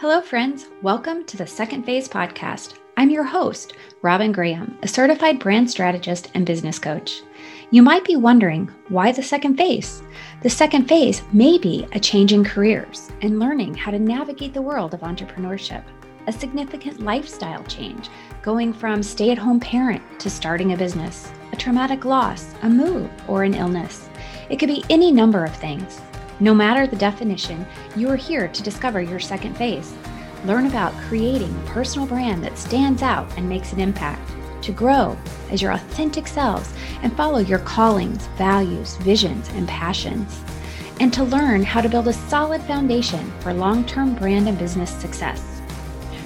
Hello, friends. Welcome to the Second Phase podcast. I'm your host, Robin Graham, a certified brand strategist and business coach. You might be wondering why the second phase? The second phase may be a change in careers and learning how to navigate the world of entrepreneurship, a significant lifestyle change, going from stay at home parent to starting a business, a traumatic loss, a move, or an illness. It could be any number of things. No matter the definition, you are here to discover your second phase. Learn about creating a personal brand that stands out and makes an impact, to grow as your authentic selves and follow your callings, values, visions, and passions, and to learn how to build a solid foundation for long term brand and business success.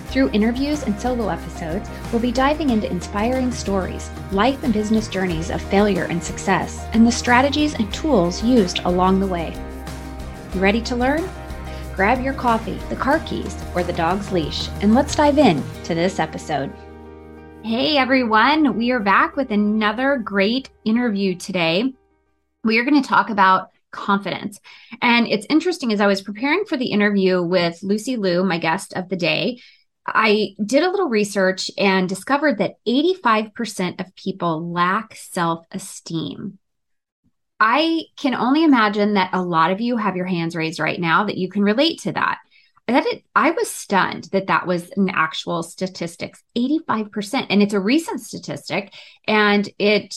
Through interviews and solo episodes, we'll be diving into inspiring stories, life and business journeys of failure and success, and the strategies and tools used along the way. You ready to learn? Grab your coffee, the car keys, or the dog's leash, and let's dive in to this episode. Hey everyone, we are back with another great interview today. We are going to talk about confidence. And it's interesting as I was preparing for the interview with Lucy Liu, my guest of the day, I did a little research and discovered that 85% of people lack self esteem. I can only imagine that a lot of you have your hands raised right now that you can relate to that. That it, I was stunned that that was an actual statistics 85%. And it's a recent statistic and it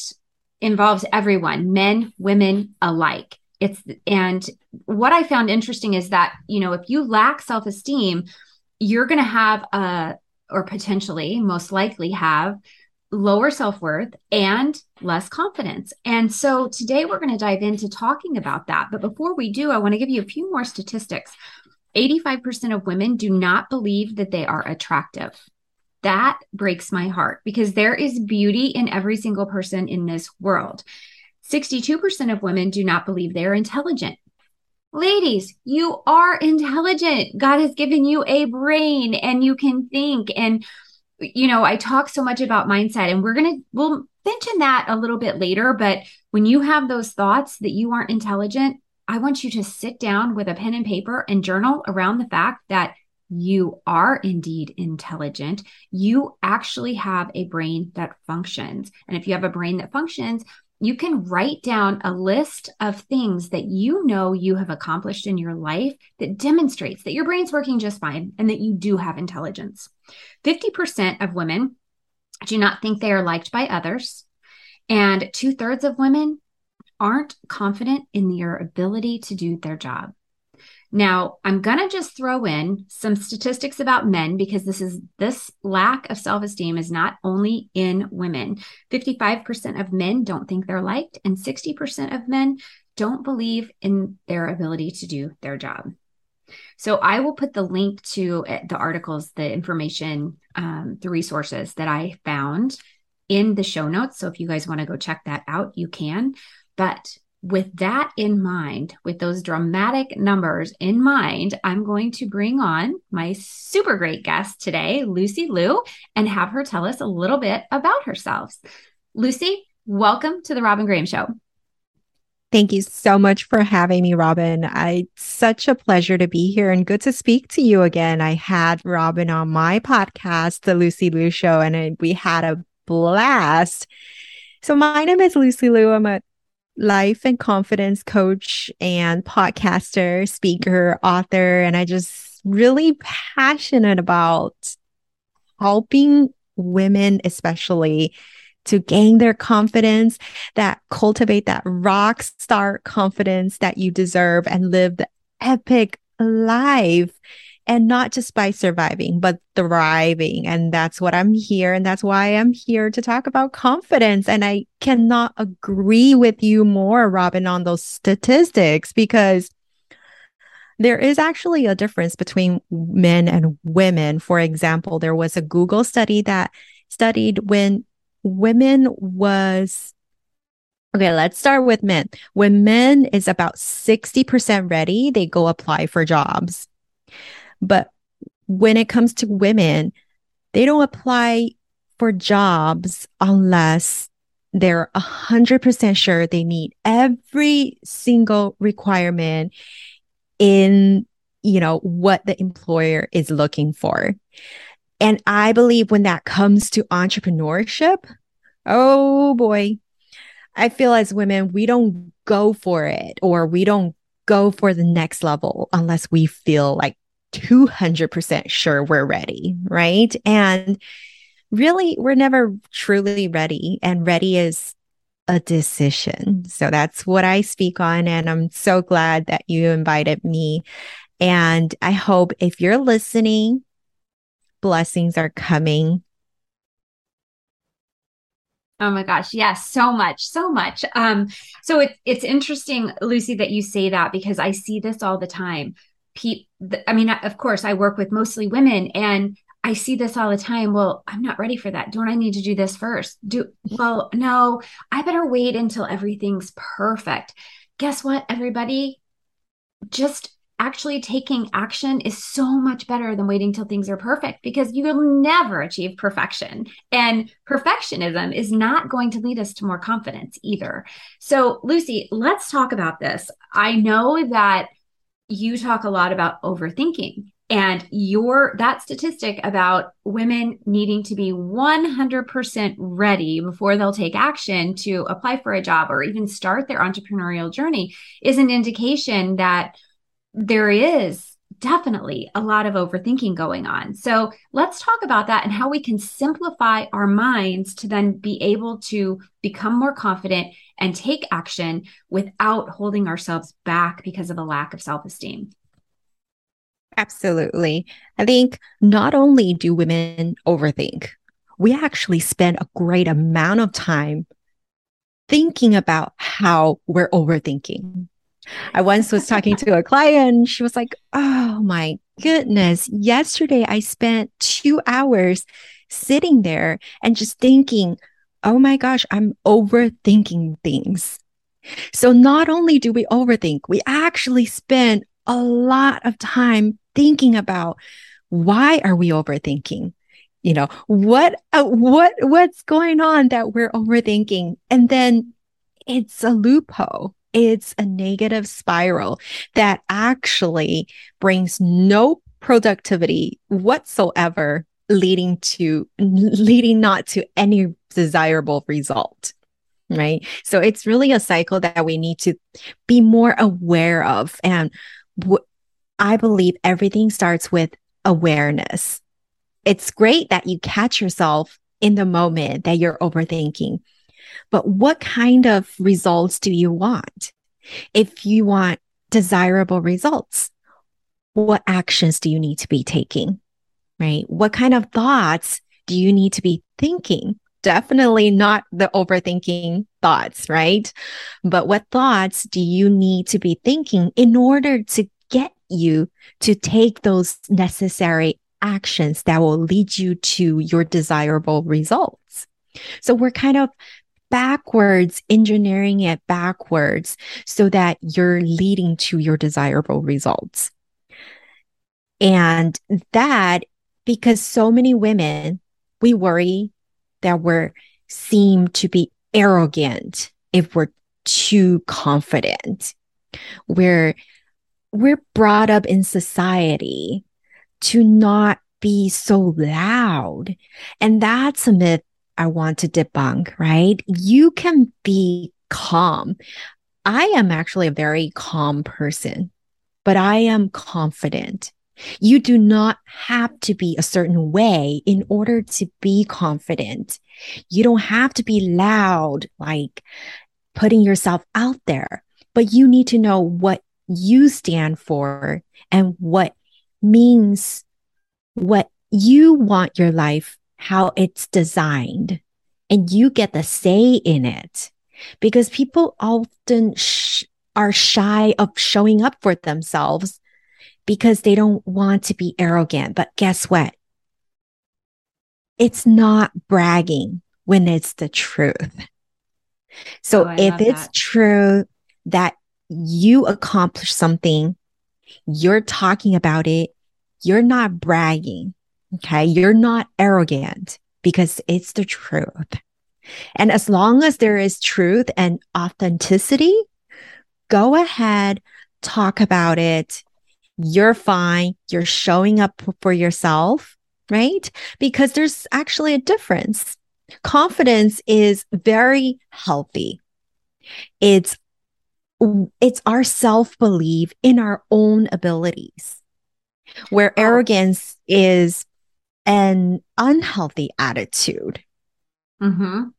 involves everyone, men, women alike. It's, and what I found interesting is that, you know, if you lack self esteem, you're going to have a, or potentially most likely have lower self worth and less confidence. And so today we're going to dive into talking about that. But before we do, I want to give you a few more statistics. 85% of women do not believe that they are attractive. That breaks my heart because there is beauty in every single person in this world. 62% of women do not believe they are intelligent. Ladies, you are intelligent. God has given you a brain and you can think and you know, I talk so much about mindset and we're going to, we'll mention that a little bit later. But when you have those thoughts that you aren't intelligent, I want you to sit down with a pen and paper and journal around the fact that you are indeed intelligent. You actually have a brain that functions. And if you have a brain that functions, you can write down a list of things that you know you have accomplished in your life that demonstrates that your brain's working just fine and that you do have intelligence. 50% of women do not think they are liked by others, and two thirds of women aren't confident in their ability to do their job. Now, I'm going to just throw in some statistics about men because this is this lack of self-esteem is not only in women. 55% of men don't think they're liked and 60% of men don't believe in their ability to do their job. So I will put the link to uh, the articles, the information, um, the resources that I found in the show notes. So if you guys want to go check that out, you can. But with that in mind, with those dramatic numbers in mind, I'm going to bring on my super great guest today, Lucy Liu, and have her tell us a little bit about herself. Lucy, welcome to the Robin Graham Show. Thank you so much for having me, Robin. I such a pleasure to be here and good to speak to you again. I had Robin on my podcast, The Lucy Liu Show, and we had a blast. So my name is Lucy Liu. I'm a life and confidence coach and podcaster, speaker, author, and I just really passionate about helping women, especially to gain their confidence, that cultivate that rock star confidence that you deserve and live the epic life and not just by surviving, but thriving. And that's what I'm here. And that's why I'm here to talk about confidence. And I cannot agree with you more, Robin, on those statistics because there is actually a difference between men and women. For example, there was a Google study that studied when women was Okay, let's start with men. When men is about 60% ready, they go apply for jobs. But when it comes to women, they don't apply for jobs unless they're 100% sure they meet every single requirement in you know, what the employer is looking for. And I believe when that comes to entrepreneurship, oh boy, I feel as women, we don't go for it or we don't go for the next level unless we feel like 200% sure we're ready, right? And really, we're never truly ready. And ready is a decision. So that's what I speak on. And I'm so glad that you invited me. And I hope if you're listening, blessings are coming. Oh my gosh, yes, so much, so much. Um, so it, it's interesting, Lucy, that you say that because I see this all the time. Pe- I mean, of course, I work with mostly women, and I see this all the time. Well, I'm not ready for that. Don't I need to do this first? Do well, no, I better wait until everything's perfect. Guess what, everybody? Just actually taking action is so much better than waiting till things are perfect because you will never achieve perfection. And perfectionism is not going to lead us to more confidence either. So, Lucy, let's talk about this. I know that you talk a lot about overthinking and your that statistic about women needing to be 100% ready before they'll take action to apply for a job or even start their entrepreneurial journey is an indication that there is definitely a lot of overthinking going on. So let's talk about that and how we can simplify our minds to then be able to become more confident and take action without holding ourselves back because of a lack of self esteem. Absolutely. I think not only do women overthink, we actually spend a great amount of time thinking about how we're overthinking. I once was talking to a client, she was like, Oh my goodness, yesterday I spent two hours sitting there and just thinking, Oh my gosh, I'm overthinking things. So not only do we overthink, we actually spend a lot of time thinking about why are we overthinking? You know, what, uh, what, what's going on that we're overthinking? And then it's a loophole it's a negative spiral that actually brings no productivity whatsoever leading to leading not to any desirable result right so it's really a cycle that we need to be more aware of and w- I believe everything starts with awareness it's great that you catch yourself in the moment that you're overthinking but what kind of results do you want? If you want desirable results, what actions do you need to be taking? Right? What kind of thoughts do you need to be thinking? Definitely not the overthinking thoughts, right? But what thoughts do you need to be thinking in order to get you to take those necessary actions that will lead you to your desirable results? So we're kind of backwards, engineering it backwards so that you're leading to your desirable results. And that because so many women, we worry that we're seem to be arrogant if we're too confident. We're, we're brought up in society to not be so loud. And that's a myth I want to debunk, right? You can be calm. I am actually a very calm person, but I am confident. You do not have to be a certain way in order to be confident. You don't have to be loud, like putting yourself out there, but you need to know what you stand for and what means what you want your life how it's designed and you get the say in it because people often sh- are shy of showing up for themselves because they don't want to be arrogant. But guess what? It's not bragging when it's the truth. So oh, if it's that. true that you accomplish something, you're talking about it, you're not bragging. Okay. You're not arrogant because it's the truth. And as long as there is truth and authenticity, go ahead, talk about it, you're fine, you're showing up for yourself, right? Because there's actually a difference. Confidence is very healthy. It's it's our self-belief in our own abilities. Where oh. arrogance is an unhealthy attitude. Mhm.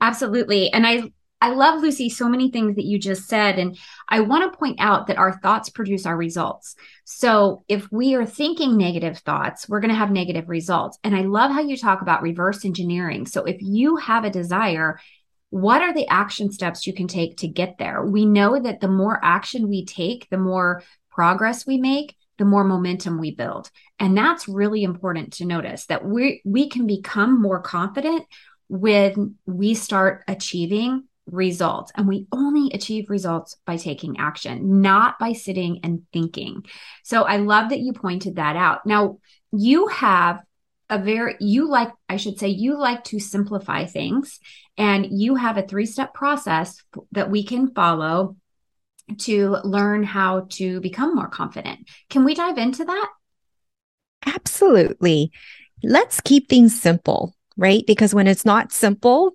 Absolutely. And I I love, Lucy, so many things that you just said. And I want to point out that our thoughts produce our results. So if we are thinking negative thoughts, we're going to have negative results. And I love how you talk about reverse engineering. So if you have a desire, what are the action steps you can take to get there? We know that the more action we take, the more progress we make, the more momentum we build. And that's really important to notice that we we can become more confident when we start achieving results. And we only achieve results by taking action, not by sitting and thinking. So I love that you pointed that out. Now, you have a very, you like, I should say, you like to simplify things, and you have a three step process that we can follow to learn how to become more confident. Can we dive into that? Absolutely. Let's keep things simple, right? Because when it's not simple,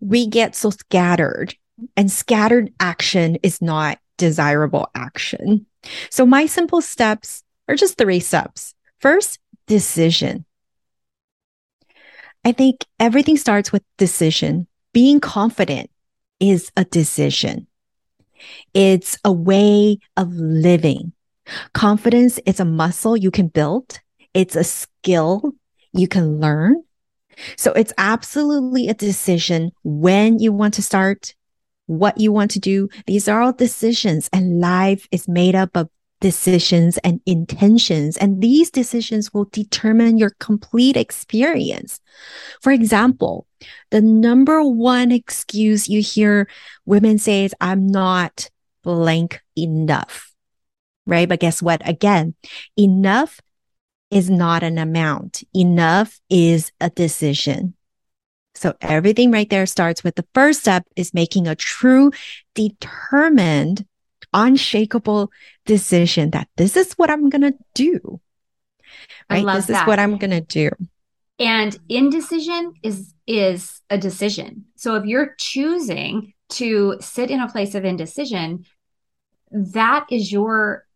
we get so scattered and scattered action is not desirable action. So my simple steps are just three steps. First, decision. I think everything starts with decision. Being confident is a decision. It's a way of living. Confidence is a muscle you can build. It's a skill you can learn. So it's absolutely a decision when you want to start, what you want to do. These are all decisions and life is made up of decisions and intentions. And these decisions will determine your complete experience. For example, the number one excuse you hear women say is, I'm not blank enough. Right. But guess what? Again, enough is not an amount. Enough is a decision. So everything right there starts with the first step is making a true, determined, unshakable decision that this is what I'm going to do. Right. This that. is what I'm going to do. And indecision is, is a decision. So if you're choosing to sit in a place of indecision, that is your,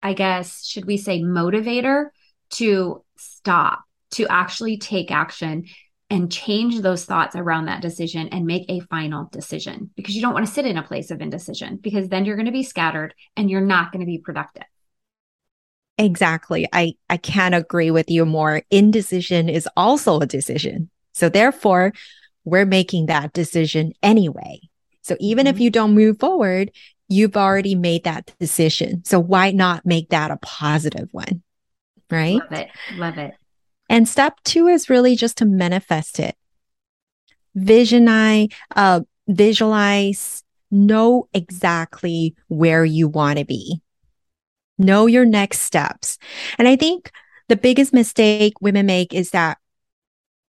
I guess, should we say motivator to stop, to actually take action and change those thoughts around that decision and make a final decision because you don't want to sit in a place of indecision because then you're going to be scattered and you're not going to be productive. Exactly. I, I can't agree with you more. Indecision is also a decision. So therefore, we're making that decision anyway. So even mm-hmm. if you don't move forward, you've already made that decision. So why not make that a positive one? Right? Love it. Love it. And step two is really just to manifest it. Visionize, uh, visualize, know exactly where you want to be. Know your next steps. And I think the biggest mistake women make is that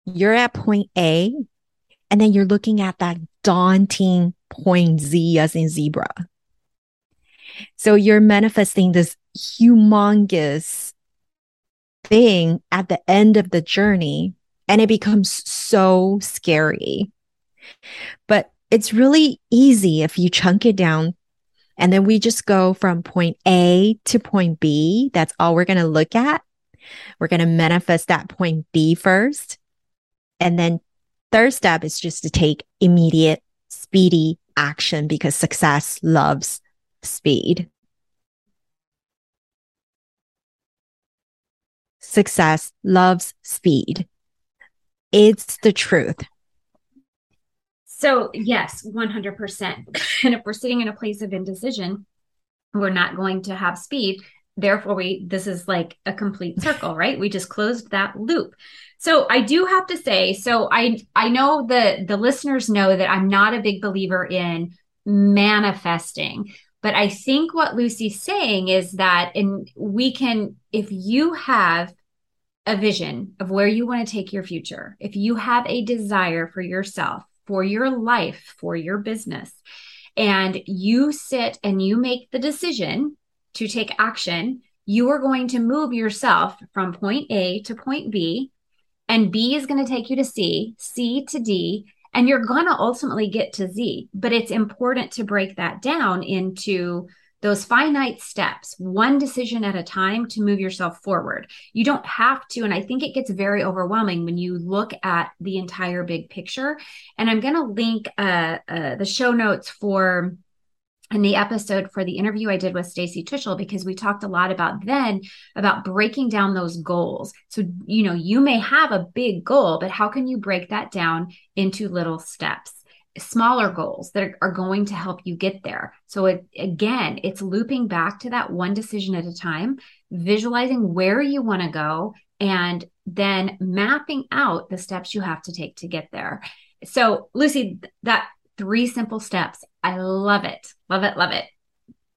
you're at point A and then you're looking at that daunting point Z as in zebra. So you're manifesting this humongous thing at the end of the journey and it becomes so scary. But it's really easy if you chunk it down and then we just go from point A to point B. That's all we're going to look at. We're going to manifest that point B first. And then third step is just to take immediate, speedy action because success loves speed. Success loves speed. It's the truth. So, yes, 100%. And if we're sitting in a place of indecision, we're not going to have speed. Therefore, we this is like a complete circle, right? We just closed that loop. So I do have to say, so I I know the the listeners know that I'm not a big believer in manifesting. But I think what Lucy's saying is that, and we can, if you have a vision of where you want to take your future, if you have a desire for yourself, for your life, for your business, and you sit and you make the decision to take action, you are going to move yourself from point A to point B, and B is going to take you to C, C to D, and you're going to ultimately get to Z. But it's important to break that down into those finite steps, one decision at a time to move yourself forward. You don't have to. And I think it gets very overwhelming when you look at the entire big picture. And I'm going to link uh, uh, the show notes for in the episode for the interview I did with Stacy Tuschl because we talked a lot about then about breaking down those goals. So, you know, you may have a big goal, but how can you break that down into little steps? Smaller goals that are, going to help you get there. So it again, it's looping back to that one decision at a time, visualizing where you want to go and then mapping out the steps you have to take to get there. So Lucy, that three simple steps, I love it. Love it, love it.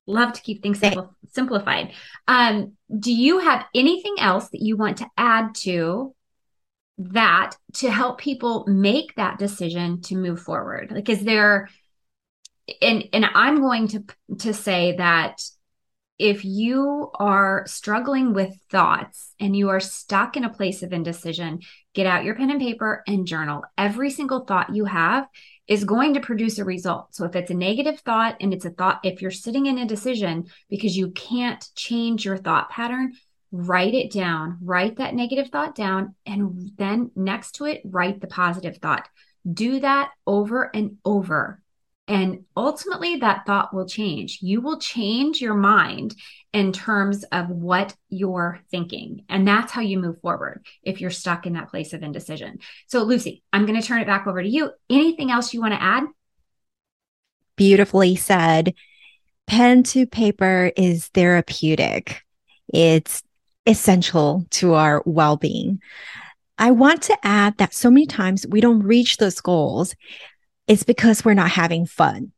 Love to keep things simple, simplified. Um, do you have anything else that you want to add to that to help people make that decision to move forward. Like is there and and i'm going to to say that if you are struggling with thoughts and you are stuck in a place of indecision get out your pen and paper and journal. Every single thought you have is going to produce a result. So if it's a negative thought and it's a thought if you're sitting in a decision because you can't change your thought pattern write it down, write that negative thought down, and then next to it, write the positive thought. Do that over and over. And ultimately, that thought will change. You will change your mind in terms of what you're thinking. And that's how you move forward if you're stuck in that place of indecision. So, Lucy, I'm going to turn it back over to you. Anything else you want to add? Beautifully said. Pen to paper is therapeutic. It's essential to our well being. I want to add that so many times we don't reach those goals. It's because we're not having fun.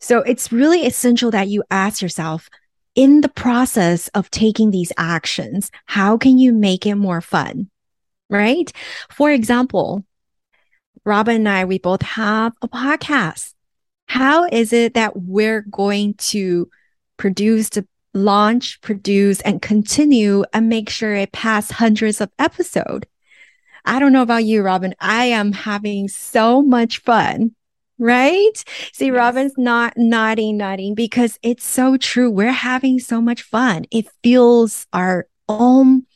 So it's really essential that you ask yourself in the process of taking these actions, how can you make it more fun? Right? For example, Robin and I, we both have a podcast. How is it that we're going to produce the launch, produce, and continue and make sure it pass hundreds of episodes. I don't know about you, Robin. I am having so much fun. Right? See, yes. Robin's not nodding, nodding because it's so true. We're having so much fun. It feels our own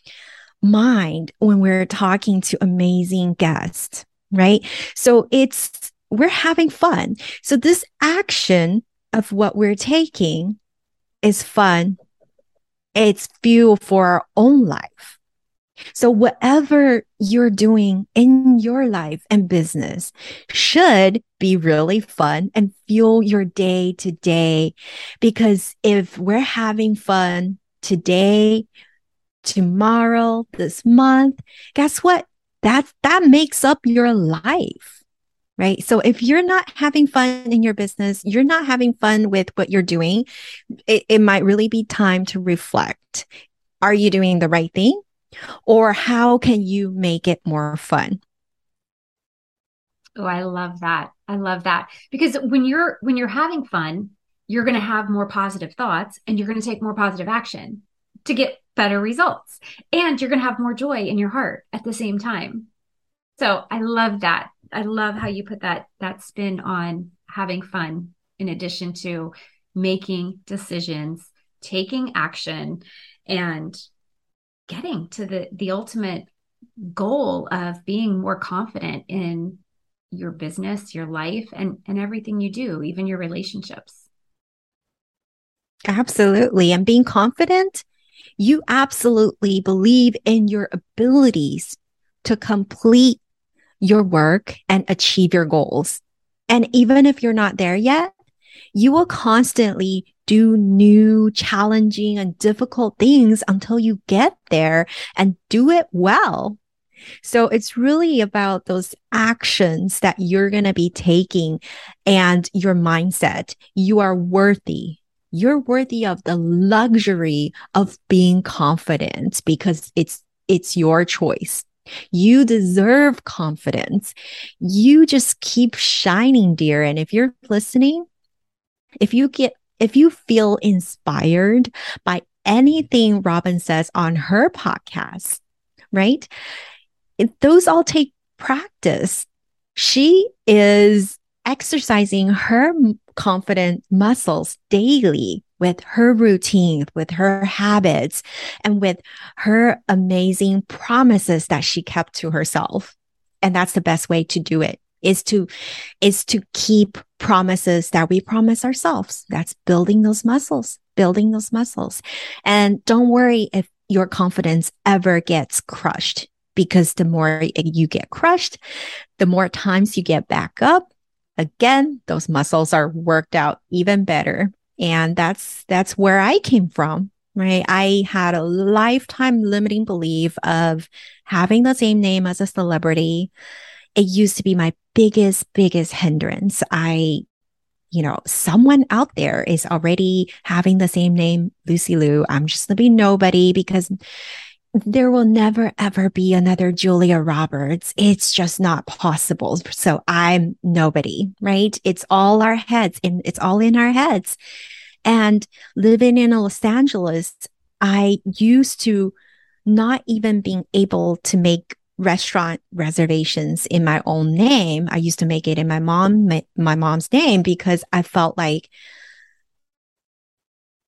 mind when we're talking to amazing guests, right? So it's, we're having fun. So this action of what we're taking is fun. It's fuel for our own life. So whatever you're doing in your life and business should be really fun and fuel your day to day. Because if we're having fun today, tomorrow, this month, guess what? That, that makes up your life right? So if you're not having fun in your business, you're not having fun with what you're doing, it, it might really be time to reflect. Are you doing the right thing? Or how can you make it more fun? Oh, I love that. I love that. Because when you're when you're having fun, you're going to have more positive thoughts and you're going to take more positive action to get better results. And you're going to have more joy in your heart at the same time. So, I love that. I love how you put that that spin on having fun in addition to making decisions, taking action and getting to the the ultimate goal of being more confident in your business, your life and and everything you do, even your relationships. Absolutely. And being confident, you absolutely believe in your abilities to complete your work and achieve your goals. And even if you're not there yet, you will constantly do new, challenging and difficult things until you get there and do it well. So it's really about those actions that you're going to be taking and your mindset. You are worthy. You're worthy of the luxury of being confident because it's, it's your choice. You deserve confidence. You just keep shining, dear. And if you're listening, if you get, if you feel inspired by anything Robin says on her podcast, right? It, those all take practice. She is exercising her confident muscles daily with her routine, with her habits, and with her amazing promises that she kept to herself. And that's the best way to do it is to is to keep promises that we promise ourselves. That's building those muscles, building those muscles. And don't worry if your confidence ever gets crushed because the more you get crushed, the more times you get back up, again, those muscles are worked out even better. And that's, that's where I came from, right? I had a lifetime limiting belief of having the same name as a celebrity. It used to be my biggest, biggest hindrance. I, you know, someone out there is already having the same name, Lucy Liu. I'm just gonna be nobody because there will never ever be another Julia Roberts. It's just not possible. So I'm nobody, right? It's all our heads and it's all in our heads. And living in Los Angeles, I used to not even being able to make restaurant reservations in my own name. I used to make it in my mom, my, my mom's name because I felt like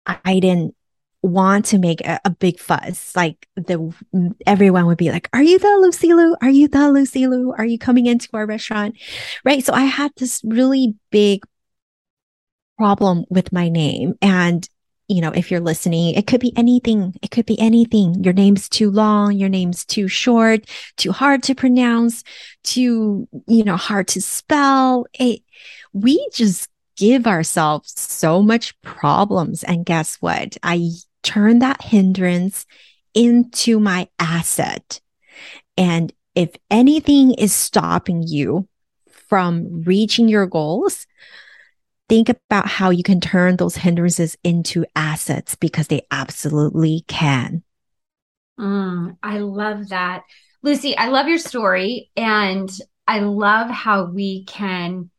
I didn't want to make a, a, big fuss. Like the everyone would be like, "Are you the Lucy Liu? Are you the Lucy Liu? Are you coming into our restaurant?" Right. So I had this really big problem with my name, and you know, if you're listening, it could be anything. It could be anything. Your name's too long. Your name's too short. Too hard to pronounce. Too you know hard to spell. It. We just give ourselves so much problems. And guess what? I turn that hindrance into my asset. And if anything is stopping you from reaching your goals, think about how you can turn those hindrances into assets because they absolutely can. Mm, I love that. Lucy, I love your story. And I love how we can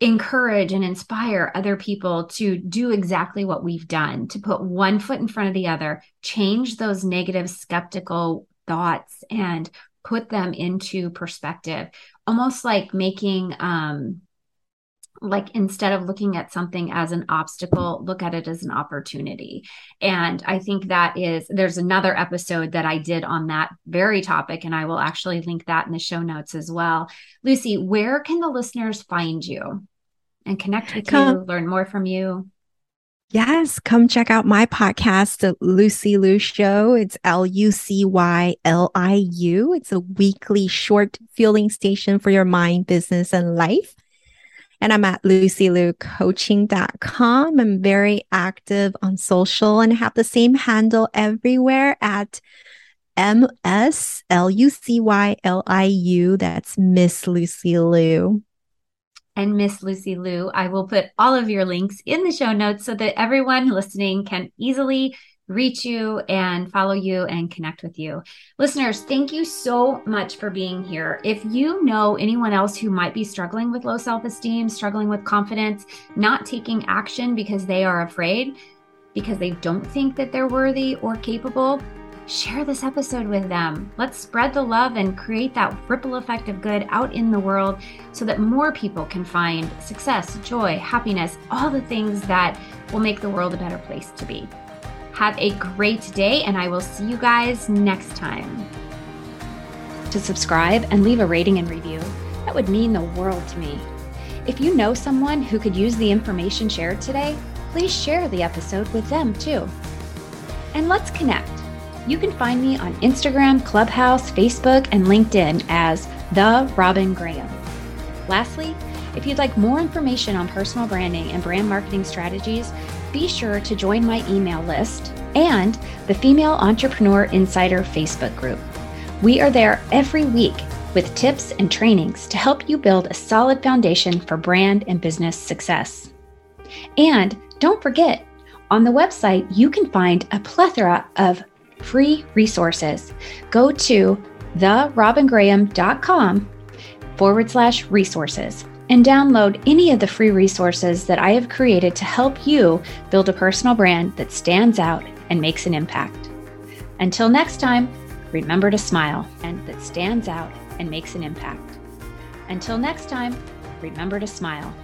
encourage and inspire other people to do exactly what we've done to put one foot in front of the other, change those negative, skeptical thoughts and put them into perspective, almost like making, um, like instead of looking at something as an obstacle look at it as an opportunity and i think that is there's another episode that i did on that very topic and i will actually link that in the show notes as well lucy where can the listeners find you and connect with come, you, learn more from you. Yes, come check out my podcast, The Lucy Liu Show. It's L U C Y L I U. It's a weekly short fueling station for your mind, business, and life. And I'm at lucyliucoaching.com. I'm very active on social and have the same handle everywhere at M S L U C Y L I U. That's Miss Lucy Liu and Miss Lucy Liu. I will put all of your links in the show notes so that everyone listening can easily reach you and follow you and connect with you. Listeners, thank you so much for being here. If you know anyone else who might be struggling with low self esteem, struggling with confidence, not taking action because they are afraid, because they don't think that they're worthy or capable, share this episode with them. Let's spread the love and create that ripple effect of good out in the world so that more people can find success, joy, happiness, all the things that will make the world a better place to be. Have a great day, and I will see you guys next time. To subscribe and leave a rating and review, that would mean the world to me. If you know someone who could use the information shared today, please share the episode with them too. And let's connect you can find me on Instagram, Clubhouse, Facebook, and LinkedIn as The Robin Graham. Lastly, if you'd like more information on personal branding and brand marketing strategies, be sure to join my email list and the Female Entrepreneur Insider Facebook group. We are there every week with tips and trainings to help you build a solid foundation for brand and business success. And don't forget, on the website, you can find a plethora of free resources. Go to therobingraham.com forward slash resources and download any of the free resources that I have created to help you build a personal brand that stands out and makes an impact. Until next time, remember to smile and that stands out and makes an impact. Until next time, remember to smile.